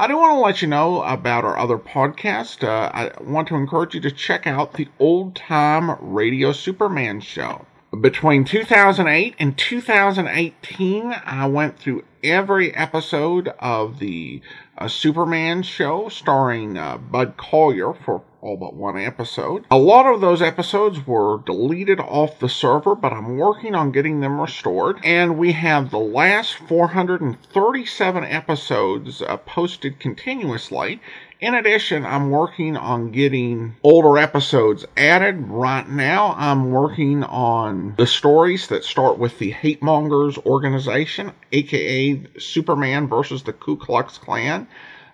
I do want to let you know about our other podcast. Uh, I want to encourage you to check out the Old Time Radio Superman Show. Between 2008 and 2018, I went through every episode of the uh, Superman show starring uh, Bud Collyer for all but one episode. A lot of those episodes were deleted off the server, but I'm working on getting them restored. And we have the last 437 episodes uh, posted continuously. In addition, I'm working on getting older episodes added. Right now, I'm working on the stories that start with the Hate Mongers organization, aka Superman versus the Ku Klux Klan.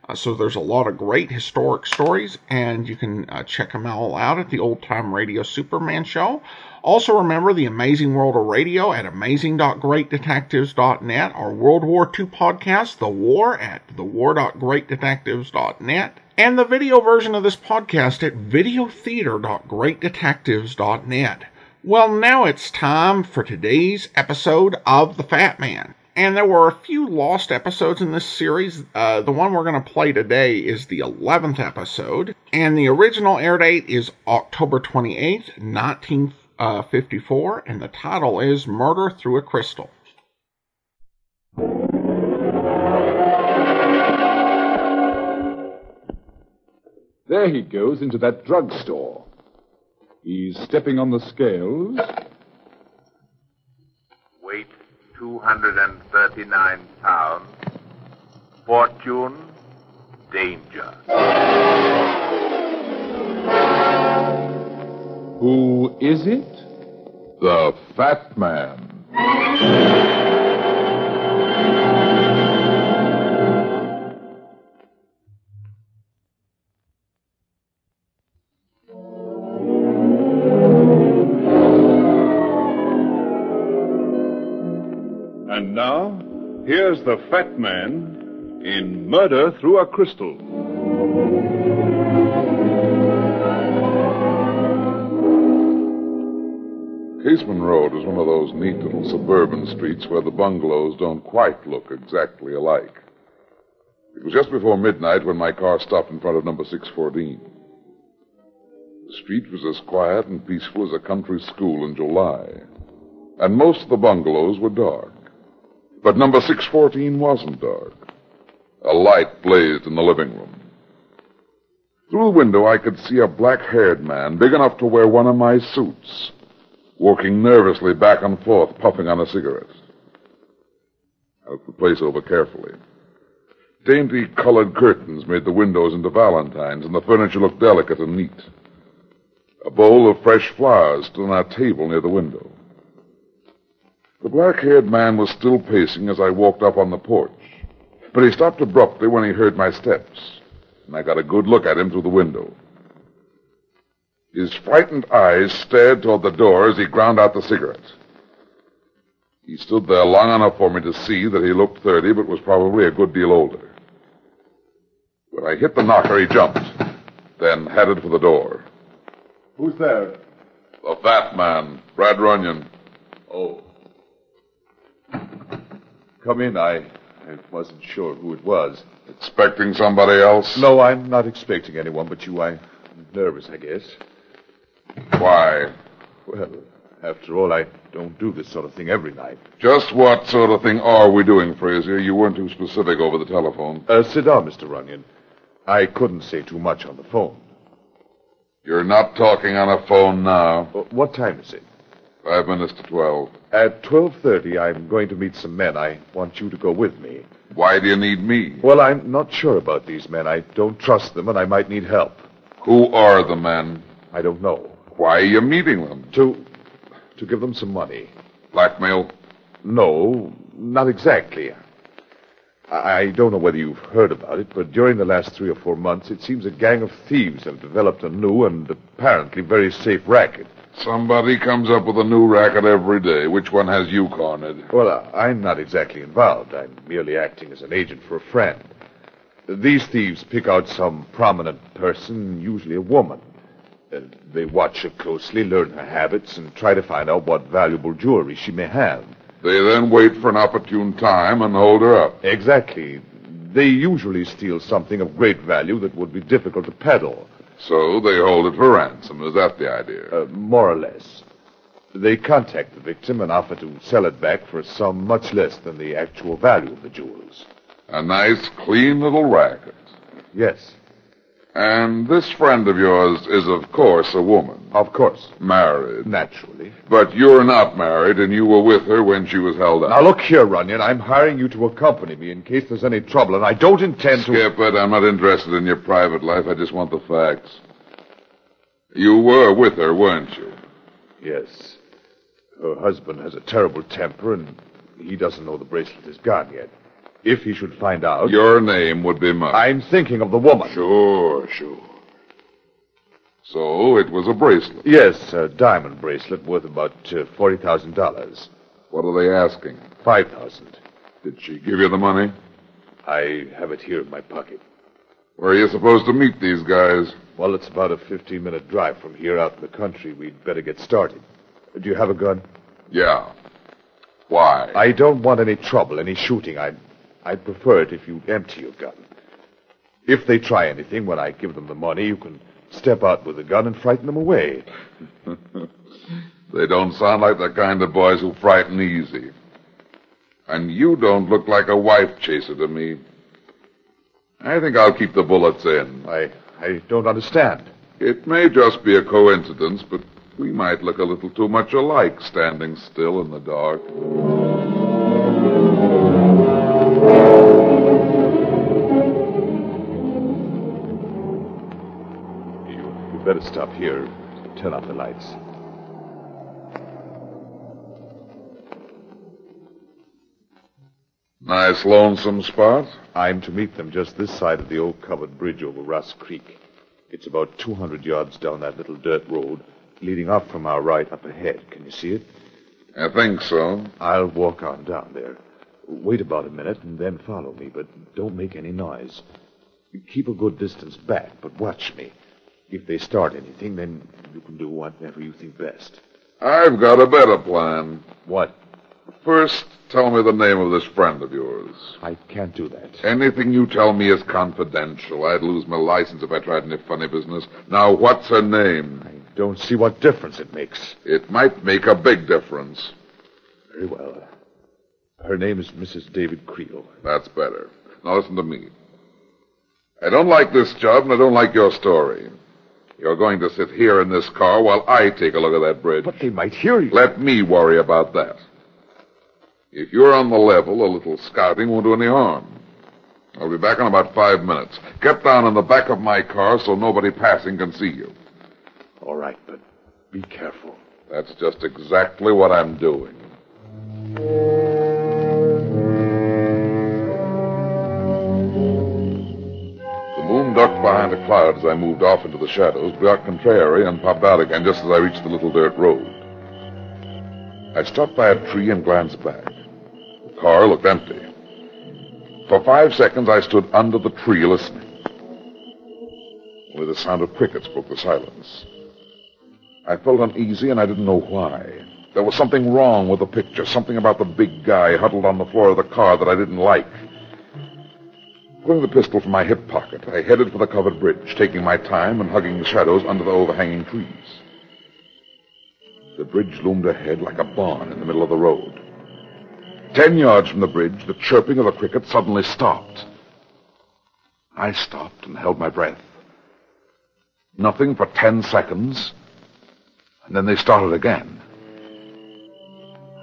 Uh, so there's a lot of great historic stories, and you can uh, check them all out at the Old Time Radio Superman Show. Also, remember the Amazing World of Radio at amazing.greatdetectives.net, our World War II podcast, The War, at thewar.greatdetectives.net, and the video version of this podcast at videotheater.greatdetectives.net. Well, now it's time for today's episode of The Fat Man. And there were a few lost episodes in this series. Uh, the one we're going to play today is the 11th episode. And the original air date is October 28th, 1954. And the title is Murder Through a Crystal. There he goes into that drugstore. He's stepping on the scales. Weight 239 pounds. Fortune, danger. Who is it? The Fat Man. Here's the Fat Man in Murder Through a Crystal. Caseman Road is one of those neat little suburban streets where the bungalows don't quite look exactly alike. It was just before midnight when my car stopped in front of number 614. The street was as quiet and peaceful as a country school in July, and most of the bungalows were dark. But number 614 wasn't dark. A light blazed in the living room. Through the window, I could see a black haired man, big enough to wear one of my suits, walking nervously back and forth, puffing on a cigarette. I looked the place over carefully. Dainty colored curtains made the windows into valentines, and the furniture looked delicate and neat. A bowl of fresh flowers stood on a table near the window. The black haired man was still pacing as I walked up on the porch, but he stopped abruptly when he heard my steps, and I got a good look at him through the window. His frightened eyes stared toward the door as he ground out the cigarette. He stood there long enough for me to see that he looked 30, but was probably a good deal older. When I hit the knocker, he jumped, then headed for the door. Who's there? The fat man, Brad Runyon. Oh. Come in. I, I wasn't sure who it was. Expecting somebody else? No, I'm not expecting anyone but you. I'm nervous, I guess. Why? Well, after all, I don't do this sort of thing every night. Just what sort of thing are we doing, Frazier? You weren't too specific over the telephone. Uh, sit down, Mr. Runyon. I couldn't say too much on the phone. You're not talking on a phone now. Uh, what time is it? Five minutes to twelve. At 12.30, I'm going to meet some men. I want you to go with me. Why do you need me? Well, I'm not sure about these men. I don't trust them, and I might need help. Who are the men? I don't know. Why are you meeting them? To, to give them some money. Blackmail? No, not exactly. I don't know whether you've heard about it, but during the last three or four months, it seems a gang of thieves have developed a new and apparently very safe racket. Somebody comes up with a new racket every day. Which one has you cornered? Well, uh, I'm not exactly involved. I'm merely acting as an agent for a friend. These thieves pick out some prominent person, usually a woman. Uh, they watch her closely, learn her habits, and try to find out what valuable jewelry she may have. They then wait for an opportune time and hold her up. Exactly. They usually steal something of great value that would be difficult to peddle. So they hold it for ransom. Is that the idea? Uh, more or less. They contact the victim and offer to sell it back for a sum much less than the actual value of the jewels. A nice, clean little racket. Yes, And this friend of yours is, of course, a woman. of course. Married. Naturally. But you're not married, and you were with her when she was held up. Now look here, Runyon. I'm hiring you to accompany me in case there's any trouble, and I don't intend to. Skip it. I'm not interested in your private life. I just want the facts. You were with her, weren't you? Yes. Her husband has a terrible temper, and he doesn't know the bracelet is gone yet. If he should find out. Your name would be mine. I'm thinking of the woman. Sure, sure. So it was a bracelet. Yes, a diamond bracelet worth about uh, $40,000. What are they asking? 5000 Did she give you the money? I have it here in my pocket. Where are you supposed to meet these guys? Well, it's about a 15 minute drive from here out in the country. We'd better get started. Do you have a gun? Yeah. Why? I don't want any trouble, any shooting. I'd, I'd prefer it if you'd empty your gun. If they try anything when I give them the money, you can step out with the gun and frighten them away. They don't sound like the kind of boys who frighten easy. And you don't look like a wife chaser to me. I think I'll keep the bullets in. I, I don't understand. It may just be a coincidence, but we might look a little too much alike standing still in the dark. Better stop here. Turn off the lights. Nice lonesome spot. I'm to meet them just this side of the old covered bridge over Ross Creek. It's about 200 yards down that little dirt road, leading up from our right up ahead. Can you see it? I think so. I'll walk on down there. Wait about a minute and then follow me, but don't make any noise. Keep a good distance back, but watch me. If they start anything, then you can do whatever you think best. I've got a better plan. What? First, tell me the name of this friend of yours. I can't do that. Anything you tell me is confidential. I'd lose my license if I tried any funny business. Now, what's her name? I don't see what difference it makes. It might make a big difference. Very well. Her name is Mrs. David Creel. That's better. Now, listen to me. I don't like this job, and I don't like your story. You're going to sit here in this car while I take a look at that bridge. But they might hear you. Let me worry about that. If you're on the level, a little scouting won't do any harm. I'll be back in about five minutes. Get down in the back of my car so nobody passing can see you. All right, but be careful. That's just exactly what I'm doing. Behind cloud as I moved off into the shadows, got contrary, and popped out again just as I reached the little dirt road. I stopped by a tree and glanced back. The car looked empty. For five seconds, I stood under the tree listening. Only the sound of crickets broke the silence. I felt uneasy, and I didn't know why. There was something wrong with the picture, something about the big guy huddled on the floor of the car that I didn't like. Pulling the pistol from my hip pocket, I headed for the covered bridge, taking my time and hugging the shadows under the overhanging trees. The bridge loomed ahead like a barn in the middle of the road. Ten yards from the bridge, the chirping of a cricket suddenly stopped. I stopped and held my breath. Nothing for ten seconds, and then they started again.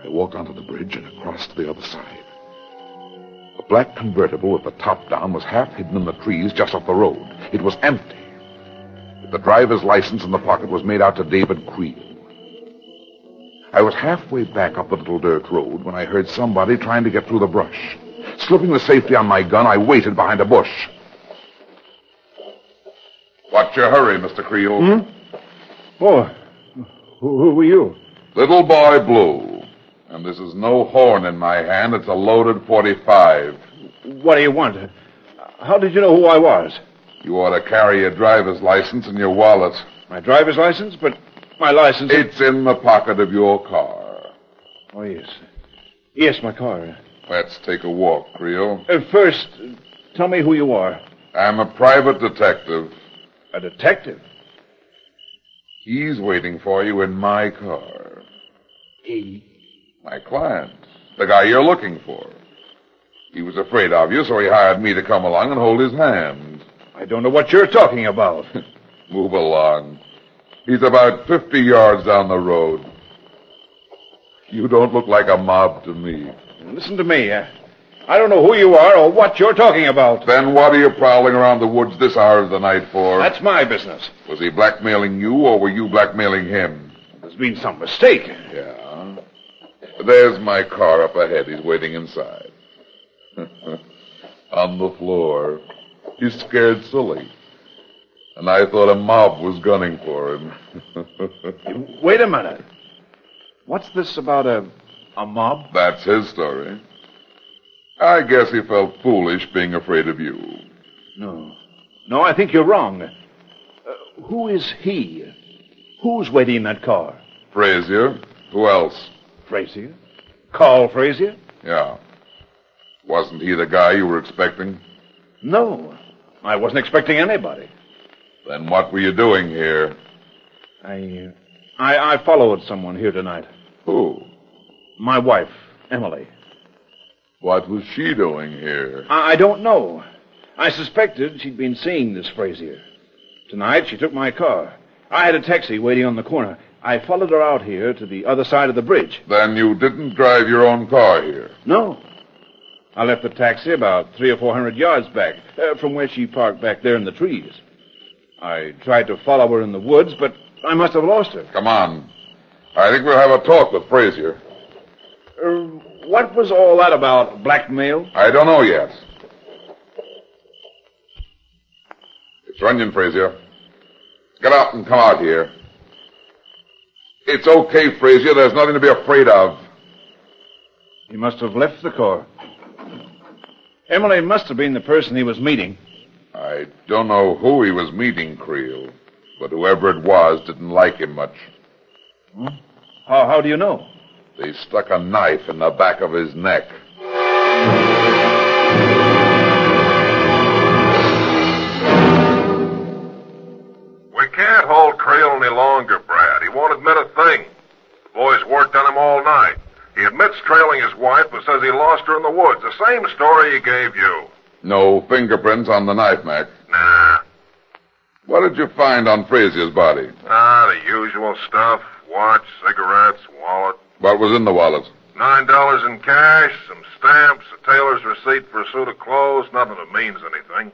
I walked onto the bridge and across to the other side. A black convertible with the top down was half hidden in the trees just off the road. It was empty. The driver's license in the pocket was made out to David Creel. I was halfway back up the little dirt road when I heard somebody trying to get through the brush. Slipping the safety on my gun, I waited behind a bush. What's your hurry, Mr. Creel? Hmm? Oh, Who, who are you? Little Boy Blue. And this is no horn in my hand, it's a loaded 45. What do you want? How did you know who I was? You ought to carry your driver's license in your wallet. My driver's license? But my license. It's in the pocket of your car. Oh, yes. Yes, my car. Let's take a walk, Creel. Uh, first, tell me who you are. I'm a private detective. A detective? He's waiting for you in my car. He? My client. The guy you're looking for. He was afraid of you, so he hired me to come along and hold his hand. I don't know what you're talking about. Move along. He's about 50 yards down the road. You don't look like a mob to me. Listen to me. Uh, I don't know who you are or what you're talking about. Then what are you prowling around the woods this hour of the night for? That's my business. Was he blackmailing you, or were you blackmailing him? There's been some mistake. Yeah. There's my car up ahead. He's waiting inside. On the floor. He's scared silly. And I thought a mob was gunning for him. Wait a minute. What's this about a a mob? That's his story. I guess he felt foolish being afraid of you. No. No, I think you're wrong. Uh, who is he? Who's waiting in that car? Frazier. Who else? Frazier? Carl Frazier? Yeah. Wasn't he the guy you were expecting? No. I wasn't expecting anybody. Then what were you doing here? I, uh, I, I followed someone here tonight. Who? My wife, Emily. What was she doing here? I, I don't know. I suspected she'd been seeing this Frazier. Tonight, she took my car. I had a taxi waiting on the corner. I followed her out here to the other side of the bridge. Then you didn't drive your own car here? No. I left the taxi about three or four hundred yards back, uh, from where she parked back there in the trees. I tried to follow her in the woods, but I must have lost her. Come on. I think we'll have a talk with Frazier. Uh, what was all that about? Blackmail? I don't know yet. It's Runyon, Frazier. Get out and come out here. It's okay, Frazier. There's nothing to be afraid of. He must have left the car. Emily must have been the person he was meeting. I don't know who he was meeting, Creel, but whoever it was didn't like him much. Hmm? How, how do you know? They stuck a knife in the back of his neck. We can't hold Creel any longer, Brad. He won't admit a thing. The boys worked on him all night. He admits trailing his wife, but says he lost her in the woods. The same story he gave you. No fingerprints on the knife, Mac. Nah. What did you find on Frazier's body? Ah, the usual stuff. Watch, cigarettes, wallet. What was in the wallet? Nine dollars in cash, some stamps, a tailor's receipt for a suit of clothes, nothing that means anything.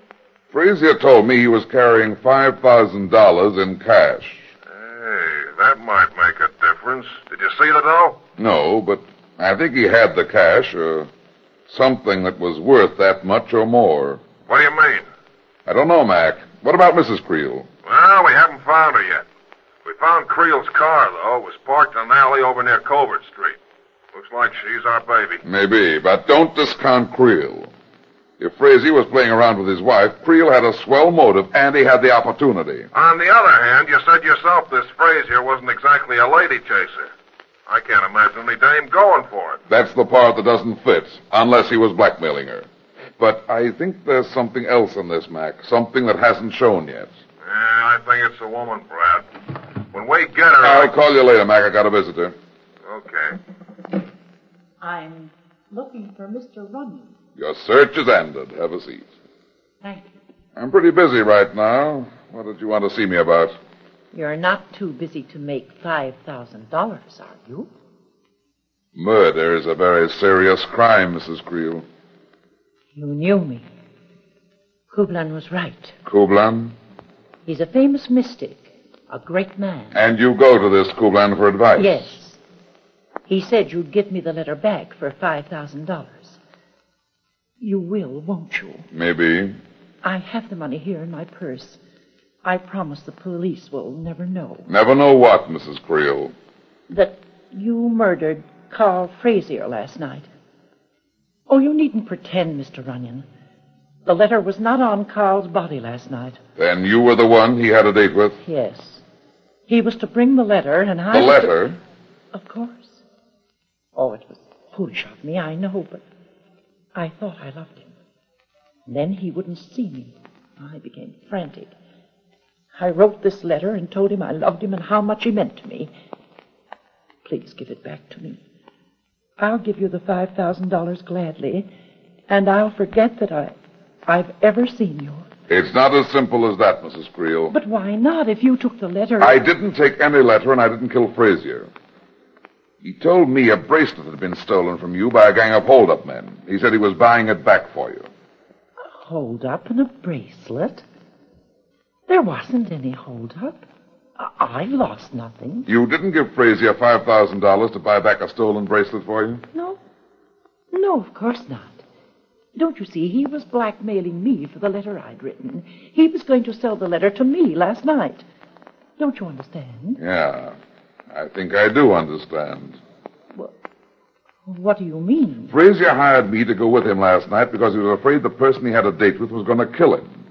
Frazier told me he was carrying $5,000 in cash. Hey, that might make a difference. Did you see the dough? No, but I think he had the cash, or something that was worth that much or more. What do you mean? I don't know, Mac. What about Mrs. Creel? Well, we haven't found her yet. We found Creel's car, though. It was parked in an alley over near Covert Street. Looks like she's our baby. Maybe, but don't discount Creel. If Frazier was playing around with his wife, Creel had a swell motive, and he had the opportunity. On the other hand, you said yourself this Frazier wasn't exactly a lady chaser. I can't imagine any dame going for it. That's the part that doesn't fit, unless he was blackmailing her. But I think there's something else in this, Mac. Something that hasn't shown yet. Yeah, I think it's a woman, Brad. When we get her... I'll call you later, Mac. I got a visitor. Okay. I'm looking for Mr. Runyon. Your search is ended. Have a seat. Thank you. I'm pretty busy right now. What did you want to see me about? You're not too busy to make $5,000, are you? Murder is a very serious crime, Mrs. Creel. You knew me. Kublan was right. Kublan? He's a famous mystic, a great man. And you go to this Kublan for advice? Yes. He said you'd give me the letter back for $5,000. You will, won't you? Maybe. I have the money here in my purse. I promise the police will never know. Never know what, Mrs. Creel. that you murdered Carl Frazier last night. Oh, you needn't pretend, Mr. Runyon. The letter was not on Carl's body last night. Then you were the one he had a date with? Yes. He was to bring the letter, and I. The was to- letter? Of course. Oh, it was foolish of me, I know, but I thought I loved him. Then he wouldn't see me. I became frantic. I wrote this letter and told him I loved him and how much he meant to me. Please give it back to me. I'll give you the $5,000 gladly, and I'll forget that I, I've ever seen you. It's not as simple as that, Mrs. Creel. But why not? If you took the letter. I didn't take any letter and I didn't kill Frazier. He told me a bracelet had been stolen from you by a gang of hold-up men. He said he was buying it back for you. A Hold up and a bracelet? There wasn't any hold up. I- I've lost nothing. You didn't give Frazier $5,000 to buy back a stolen bracelet for you? No. No, of course not. Don't you see, he was blackmailing me for the letter I'd written. He was going to sell the letter to me last night. Don't you understand? Yeah, I think I do understand. What what do you mean? Frazier hired me to go with him last night because he was afraid the person he had a date with was going to kill him.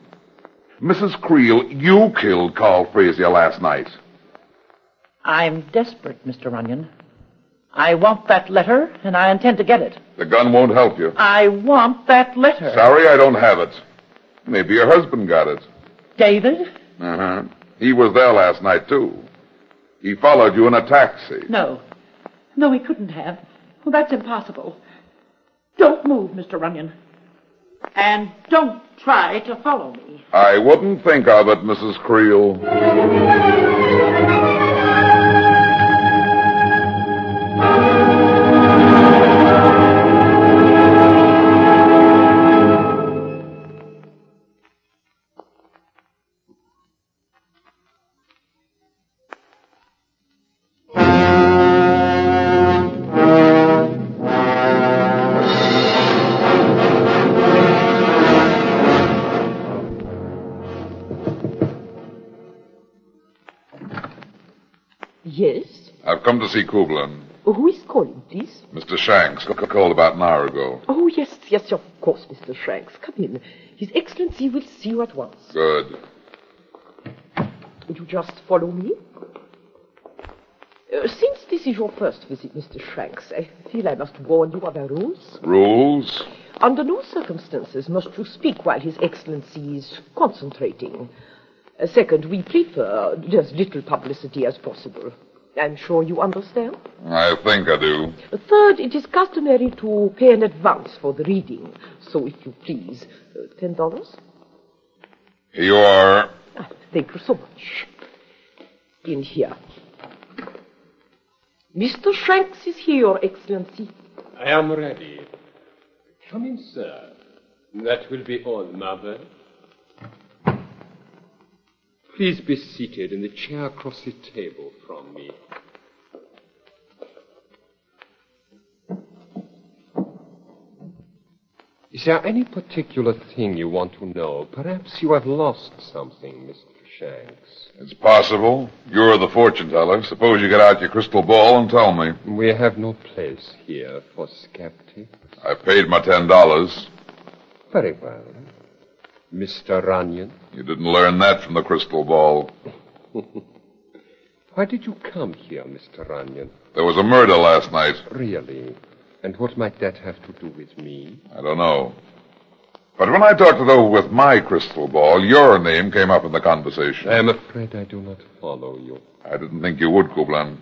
Mrs. Creel, you killed Carl Frazier last night. I'm desperate, Mr. Runyon. I want that letter, and I intend to get it. The gun won't help you. I want that letter. Sorry, I don't have it. Maybe your husband got it. David? Uh-huh. He was there last night, too. He followed you in a taxi. No. No, he couldn't have. Well, that's impossible. Don't move, Mr. Runyon. And don't try to follow me. I wouldn't think of it, Mrs. Creel. See Kublan. Who is calling, please? Mr. Shanks called about an hour ago. Oh, yes, yes, of course, Mr. Shanks. Come in. His Excellency will see you at once. Good. Would you just follow me? Uh, since this is your first visit, Mr. Shanks, I feel I must warn you of our rules. Rules? Under no circumstances must you speak while His Excellency is concentrating. Uh, second, we prefer as little publicity as possible. I'm sure you understand. I think I do. Third, it is customary to pay in advance for the reading. So, if you please, uh, ten dollars. Here you are. Ah, thank you so much. In here. Mr. Shanks is here, Your Excellency. I am ready. Come in, sir. That will be all, Mother. Please be seated in the chair across the table from me. Is there any particular thing you want to know? Perhaps you have lost something, Mr. Shanks. It's possible. You're the fortune teller. Suppose you get out your crystal ball and tell me. We have no place here for skeptics. I paid my ten dollars. Very well. Mr. Runyon, You didn't learn that from the crystal ball. why did you come here, Mr. Runyon? There was a murder last night. Really? And what might that have to do with me? I don't know. But when I talked it over with my crystal ball, your name came up in the conversation. And I am afraid I do not follow you. I didn't think you would, Kublan.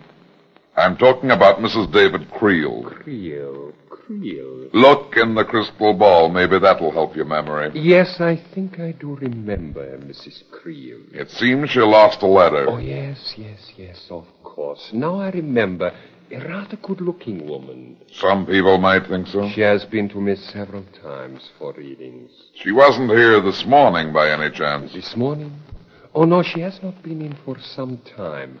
I'm talking about Mrs. David Creel. Creel, Creel. Look in the crystal ball. Maybe that'll help your memory. Yes, I think I do remember Mrs. Creel. It seems she lost a letter. Oh, yes, yes, yes, of course. Now I remember. A rather good looking woman. Some people might think so. She has been to me several times for readings. She wasn't here this morning by any chance. This morning? Oh, no, she has not been in for some time.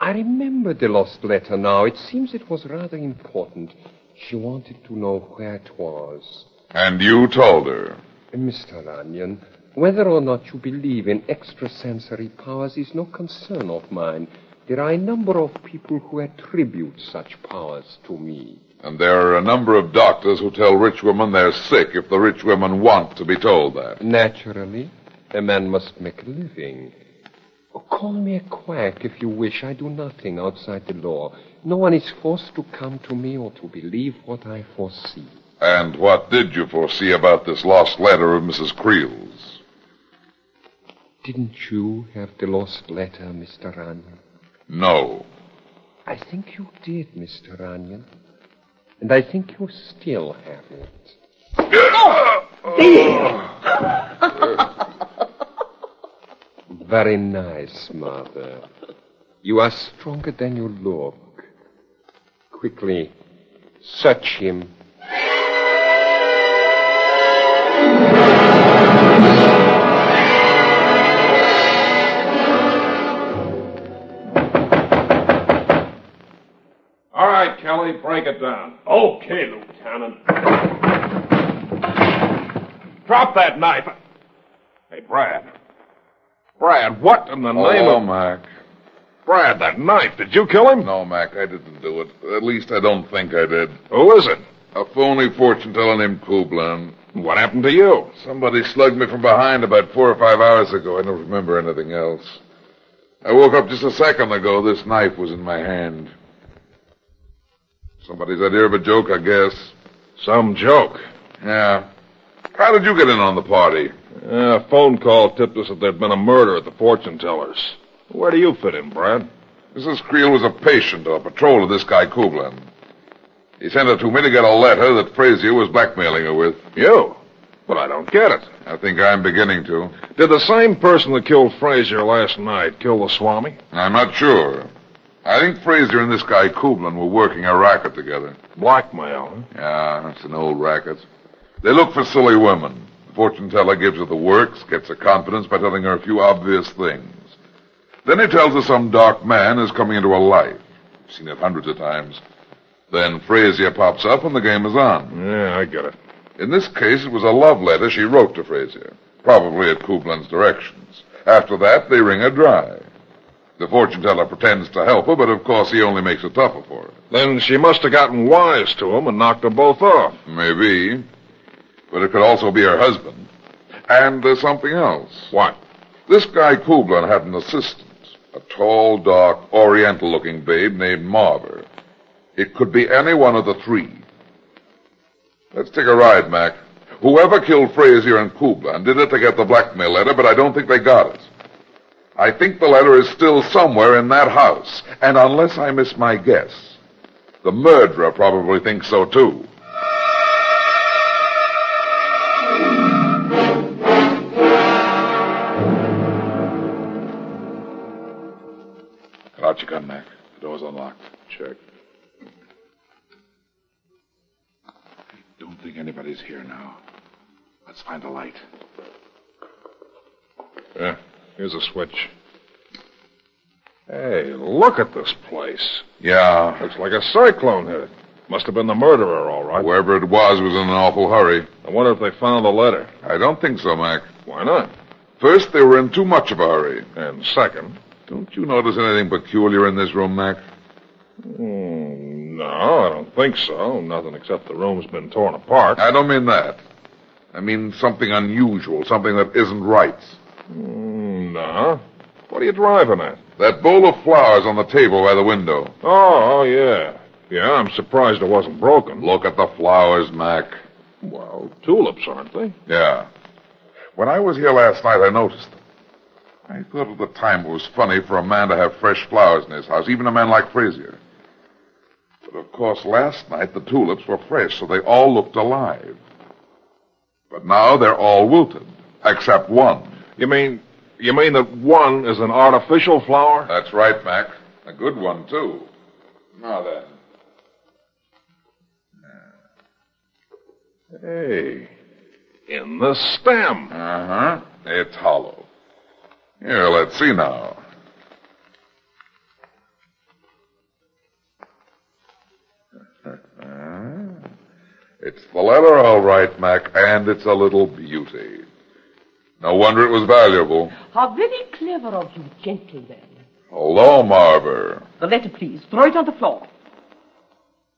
I remember the lost letter now. It seems it was rather important. She wanted to know where it was. And you told her. Mr. Runyon, whether or not you believe in extrasensory powers is no concern of mine. There are a number of people who attribute such powers to me. And there are a number of doctors who tell rich women they're sick if the rich women want to be told that. Naturally, a man must make a living. Oh, call me a quack if you wish. I do nothing outside the law. No one is forced to come to me or to believe what I foresee. And what did you foresee about this lost letter of Mrs. Creel's? Didn't you have the lost letter, Mr. Runyon? No. I think you did, Mr. Runyon. And I think you still have it. Very nice, Mother. You are stronger than you look. Quickly, search him. All right, Kelly, break it down. Okay, Lieutenant. Drop that knife. Hey, Brad. Brad, what in the oh, name Hello, of... Mac. Brad, that knife, did you kill him? No, Mac, I didn't do it. At least I don't think I did. Who is it? A phony fortune teller named Kublan. What happened to you? Somebody slugged me from behind about four or five hours ago. I don't remember anything else. I woke up just a second ago. This knife was in my hand. Somebody's idea of a joke, I guess. Some joke. Yeah. How did you get in on the party? a phone call tipped us that there'd been a murder at the fortune teller's. Where do you fit in, Brad? Mrs. Creel was a patient a patrol of this guy Kublan. He sent her to me to get a letter that Frazier was blackmailing her with. You? But I don't get it. I think I'm beginning to. Did the same person that killed Frazier last night kill the Swami? I'm not sure. I think Frazier and this guy Kublan were working a racket together. Blackmail, huh? Yeah, that's an old racket. They look for silly women. The fortune teller gives her the works, gets her confidence by telling her a few obvious things. Then he tells her some dark man is coming into her life. I've seen it hundreds of times. Then Frazier pops up and the game is on. Yeah, I get it. In this case, it was a love letter she wrote to Frazier, probably at Kublan's directions. After that, they ring her dry. The fortune teller pretends to help her, but of course he only makes it tougher for her. Then she must have gotten wise to him and knocked them both off. Maybe. But it could also be her husband. And there's something else. What? This guy Kublan had an assistant, a tall, dark, oriental-looking babe named Marver. It could be any one of the three. Let's take a ride, Mac. Whoever killed Frazier and Kublan did it to get the blackmail letter, but I don't think they got it. I think the letter is still somewhere in that house, and unless I miss my guess, the murderer probably thinks so too. Get out your gun, Mac. The door's unlocked. Check. I Don't think anybody's here now. Let's find a light. Yeah, here's a switch. Hey, look at this place. Yeah. Looks like a cyclone hit it. Must have been the murderer, all right. Whoever it was was in an awful hurry. I wonder if they found the letter. I don't think so, Mac. Why not? First, they were in too much of a hurry. And second, Don't you notice anything peculiar in this room, Mac? mm, no, I don't think so. Nothing except the room's been torn apart. I don't mean that. I mean something unusual, something that isn't right. Mm, no. What are you driving at? That bowl of flowers on the table by the window. Oh, oh, yeah. Yeah, I'm surprised it wasn't broken. Look at the flowers, Mac. Well, tulips, aren't they? Yeah. When I was here last night, I noticed them. I thought at the time it was funny for a man to have fresh flowers in his house, even a man like Frazier. But of course, last night the tulips were fresh, so they all looked alive. But now they're all wilted, except one. You mean, you mean that one is an artificial flower? That's right, Mac. A good one, too. Now then. Hey, in the stem. Uh huh. It's hollow. Here, let's see now. It's the letter, all right, Mac, and it's a little beauty. No wonder it was valuable. How very clever of you, gentlemen. Hello, Marver. The letter, please. Throw it on the floor.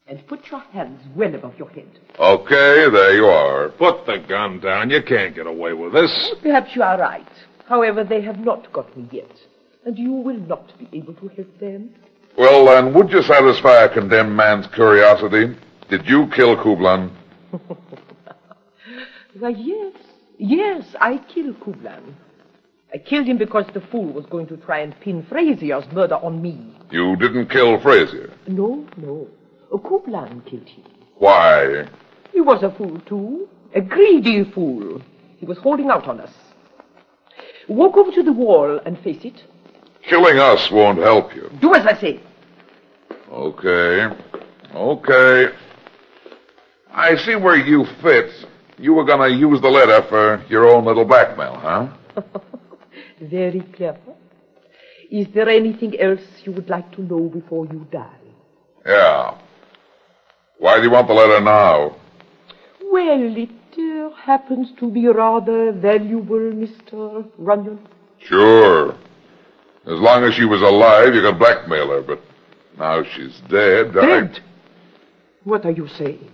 And put your hands well above your head. Okay, there you are. Put the gun down. You can't get away with this. Perhaps you are right. However, they have not got me yet. And you will not be able to help them. Well, then, would you satisfy a condemned man's curiosity? Did you kill Kublan? Why, yes. Yes, I killed Kublan. I killed him because the fool was going to try and pin Frazier's murder on me. You didn't kill Frazier. No, no. Kublan killed him. Why? He was a fool, too. A greedy fool. He was holding out on us. Walk over to the wall and face it. Killing us won't help you. Do as I say. Okay. Okay. I see where you fit. You were going to use the letter for your own little blackmail, huh? Very clever. Is there anything else you would like to know before you die? Yeah. Why do you want the letter now? Well, it uh, happens to be rather valuable, Mr. Runyon. Sure. As long as she was alive, you could blackmail her, but now she's dead. Dead? I... What are you saying?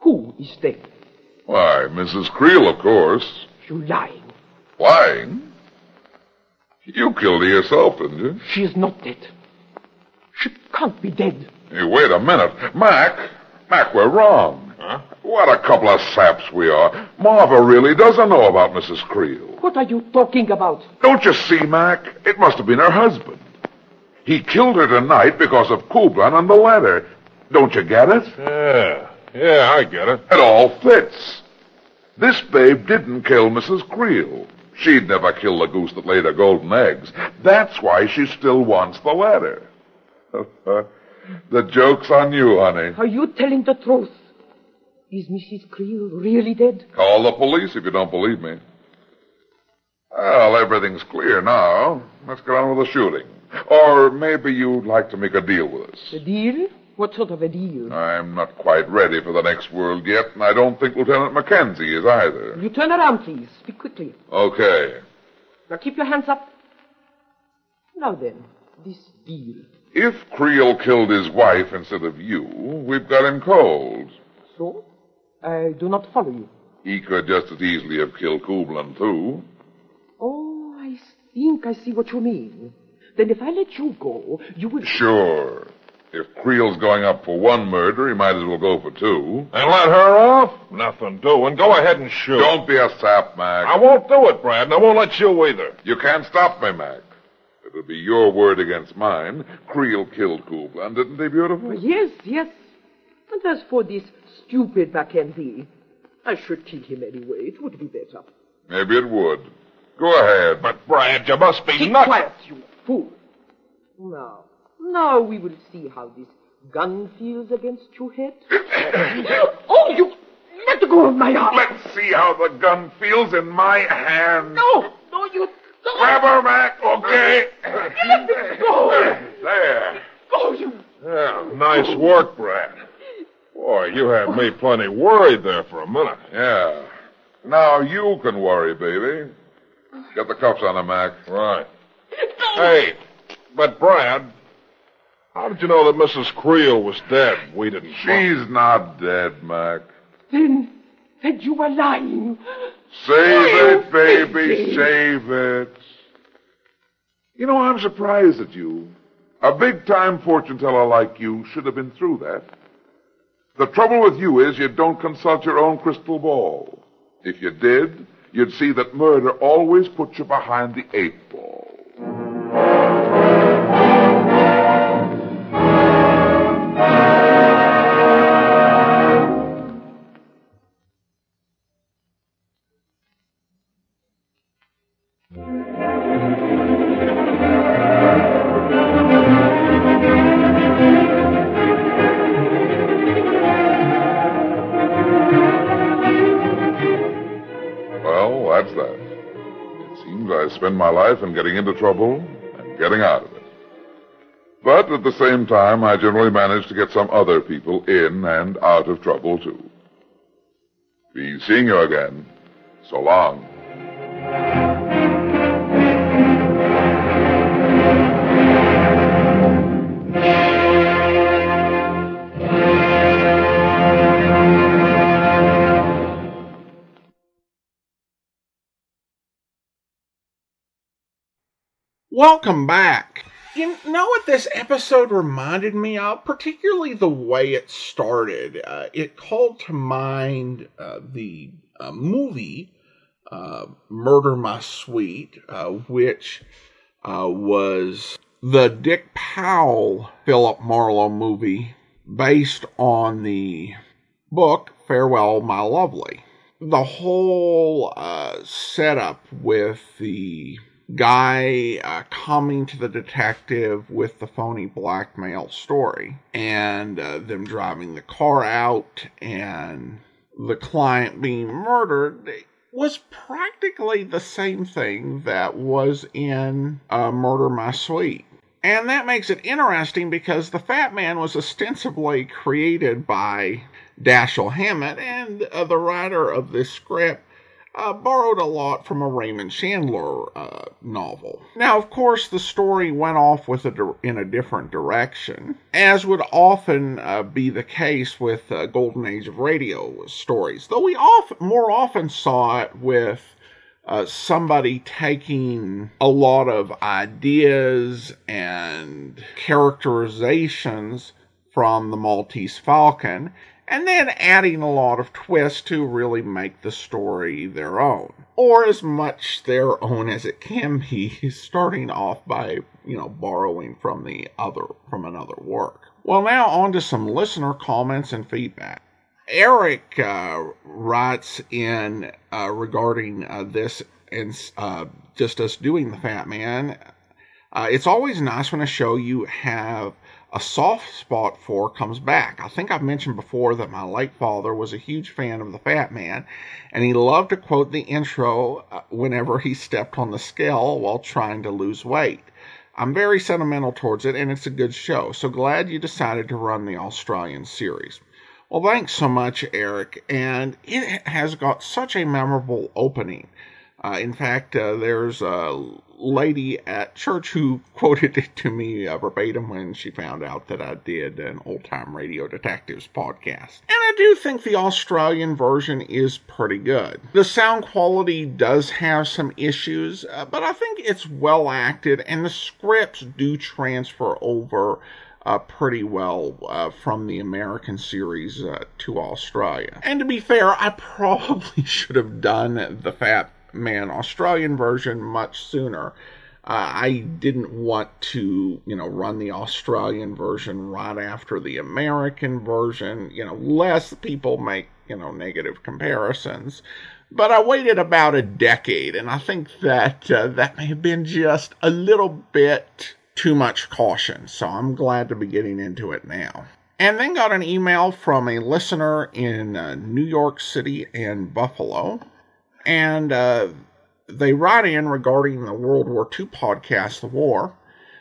Who is dead? Why, Mrs. Creel, of course. You lying. Lying? You killed her yourself, didn't you? She is not dead. She can't be dead. Hey, wait a minute. Mac, Mac, we're wrong. Huh? What a couple of saps we are. Marva really doesn't know about Mrs. Creel. What are you talking about? Don't you see, Mac? It must have been her husband. He killed her tonight because of Kublan and the letter. Don't you get it? Yeah, yeah, I get it. It all fits. This babe didn't kill Mrs. Creel. She'd never kill the goose that laid her golden eggs. That's why she still wants the letter. the joke's on you, honey. Are you telling the truth? Is Mrs. Creel really dead? Call the police if you don't believe me. Well, everything's clear now. Let's get on with the shooting. Or maybe you'd like to make a deal with us. A deal? What sort of a deal? I'm not quite ready for the next world yet, and I don't think Lieutenant Mackenzie is either. You turn around, please. Speak quickly. Okay. Now keep your hands up. Now then, this deal. If Creel killed his wife instead of you, we've got him cold. So? I do not follow you. He could just as easily have killed Kublan, too. Oh, I think I see what you mean. Then if I let you go, you will... Sure. If Creel's going up for one murder, he might as well go for two. And let her off? Nothing doing. Go ahead and shoot. Don't be a sap, Mac. I won't do it, Brad, and I won't let you either. You can't stop me, Mac. It'll be your word against mine. Creel killed Kublan, didn't he, beautiful? Yes, yes. And as for this stupid Mackenzie, I should kill him anyway. It would be better. Maybe it would. Go ahead. But, Brad, you must be Keep nuts. quiet, you fool. Now, now we will see how this gun feels against your head. oh, you let go of my arm. Let's see how the gun feels in my hand. No, no, you don't. Grab her, Mac, okay? Let me go. There. Go, you. Yeah, nice work, Brad. Boy, you had me plenty worried there for a minute. Yeah. Now you can worry, baby. Get the cuffs on her, Mac. Right. Hey, but Brad, how did you know that Mrs. Creel was dead? We didn't. She's not dead, Mac. Then, then you were lying. Save it, baby, save it. You know, I'm surprised at you. A big time fortune teller like you should have been through that. The trouble with you is you don't consult your own crystal ball. If you did, you'd see that murder always puts you behind the eight ball. In getting into trouble and getting out of it. But at the same time, I generally manage to get some other people in and out of trouble, too. Be seeing you again. So long. Welcome back. You know what this episode reminded me of? Particularly the way it started. Uh, it called to mind uh, the uh, movie uh, Murder My Sweet, uh, which uh, was the Dick Powell Philip Marlowe movie based on the book Farewell, My Lovely. The whole setup with the guy uh, coming to the detective with the phony blackmail story and uh, them driving the car out and the client being murdered was practically the same thing that was in uh, Murder My Sweet. And that makes it interesting because the Fat Man was ostensibly created by Dashiell Hammett, and uh, the writer of this script uh, borrowed a lot from a Raymond Chandler uh, novel. Now, of course, the story went off with a di- in a different direction, as would often uh, be the case with uh, Golden Age of Radio stories. Though we oft- more often saw it with uh, somebody taking a lot of ideas and characterizations from the Maltese Falcon and then adding a lot of twists to really make the story their own. Or as much their own as it can be, starting off by, you know, borrowing from the other, from another work. Well, now on to some listener comments and feedback. Eric uh, writes in uh, regarding uh, this and uh, just us doing the Fat Man. Uh, it's always nice when a show you have a soft spot for comes back. I think I've mentioned before that my late father was a huge fan of the Fat Man, and he loved to quote the intro uh, whenever he stepped on the scale while trying to lose weight. I'm very sentimental towards it, and it's a good show, so glad you decided to run the Australian series. Well, thanks so much, Eric, and it has got such a memorable opening. Uh, in fact, uh, there's a lady at church who quoted it to me uh, verbatim when she found out that I did an old time radio detectives podcast. And I do think the Australian version is pretty good. The sound quality does have some issues, uh, but I think it's well acted and the scripts do transfer over. Uh, pretty well uh, from the American series uh, to Australia. And to be fair, I probably should have done the Fat Man Australian version much sooner. Uh, I didn't want to, you know, run the Australian version right after the American version, you know, lest people make, you know, negative comparisons. But I waited about a decade, and I think that uh, that may have been just a little bit too much caution. So I'm glad to be getting into it now. And then got an email from a listener in uh, New York City and Buffalo and uh, they write in regarding the World War II podcast, The War.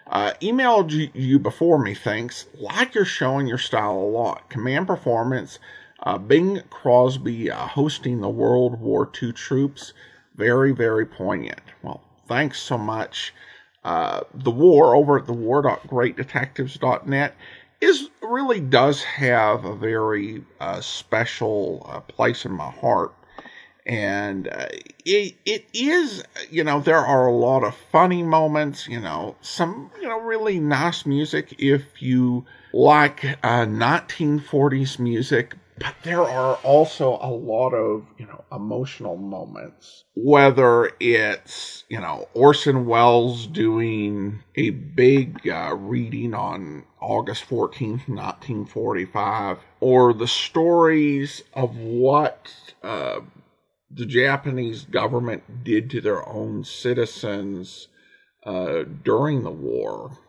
Uh, emailed you, before me, thanks. Like your show and your style a lot. Command performance, uh, Bing Crosby uh, hosting the World War II troops, very, very poignant. Well, thanks so much. Uh, the War over at the war.greatdetectives.net is really does have a very uh, special uh, place in my heart and uh, it it is you know there are a lot of funny moments you know some you know really nice music if you like uh, 1940s music but there are also a lot of you know emotional moments. Whether it's you know orson welles doing a big uh, reading on august 14th 1945 or the stories of what uh, the Japanese government did to their own citizens uh, during the war.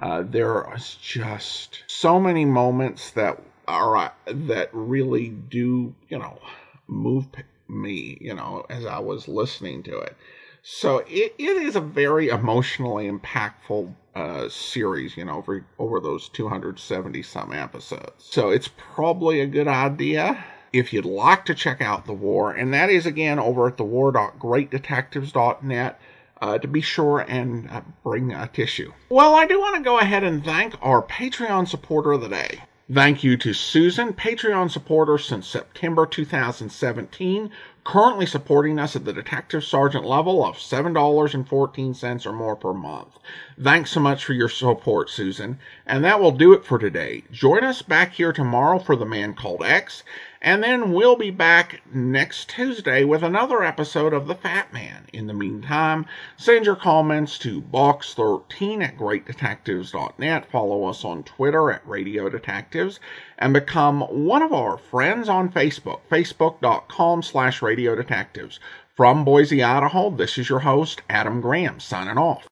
Uh, there are just so many moments that are uh, that really do you know move me you know as I was listening to it. So it, it is a very emotionally impactful uh, series, you know, over over those 270 some episodes. So it's probably a good idea if you'd like to check out The War, and that is again over at thewar.greatdetectives.net. Uh, to be sure and uh, bring a tissue. Well, I do want to go ahead and thank our Patreon supporter of the day. Thank you to Susan, Patreon supporter since September 2017, currently supporting us at the detective sergeant level of $7.14 or more per month. Thanks so much for your support, Susan. And that will do it for today. Join us back here tomorrow for The Man Called X, and then we'll be back next Tuesday with another episode of The Fat Man. In the meantime, send your comments to box13 at greatdetectives.net. Follow us on Twitter at Radio Detectives and become one of our friends on Facebook, facebook.com slash Radio Detectives. From Boise, Idaho, this is your host, Adam Graham, signing off.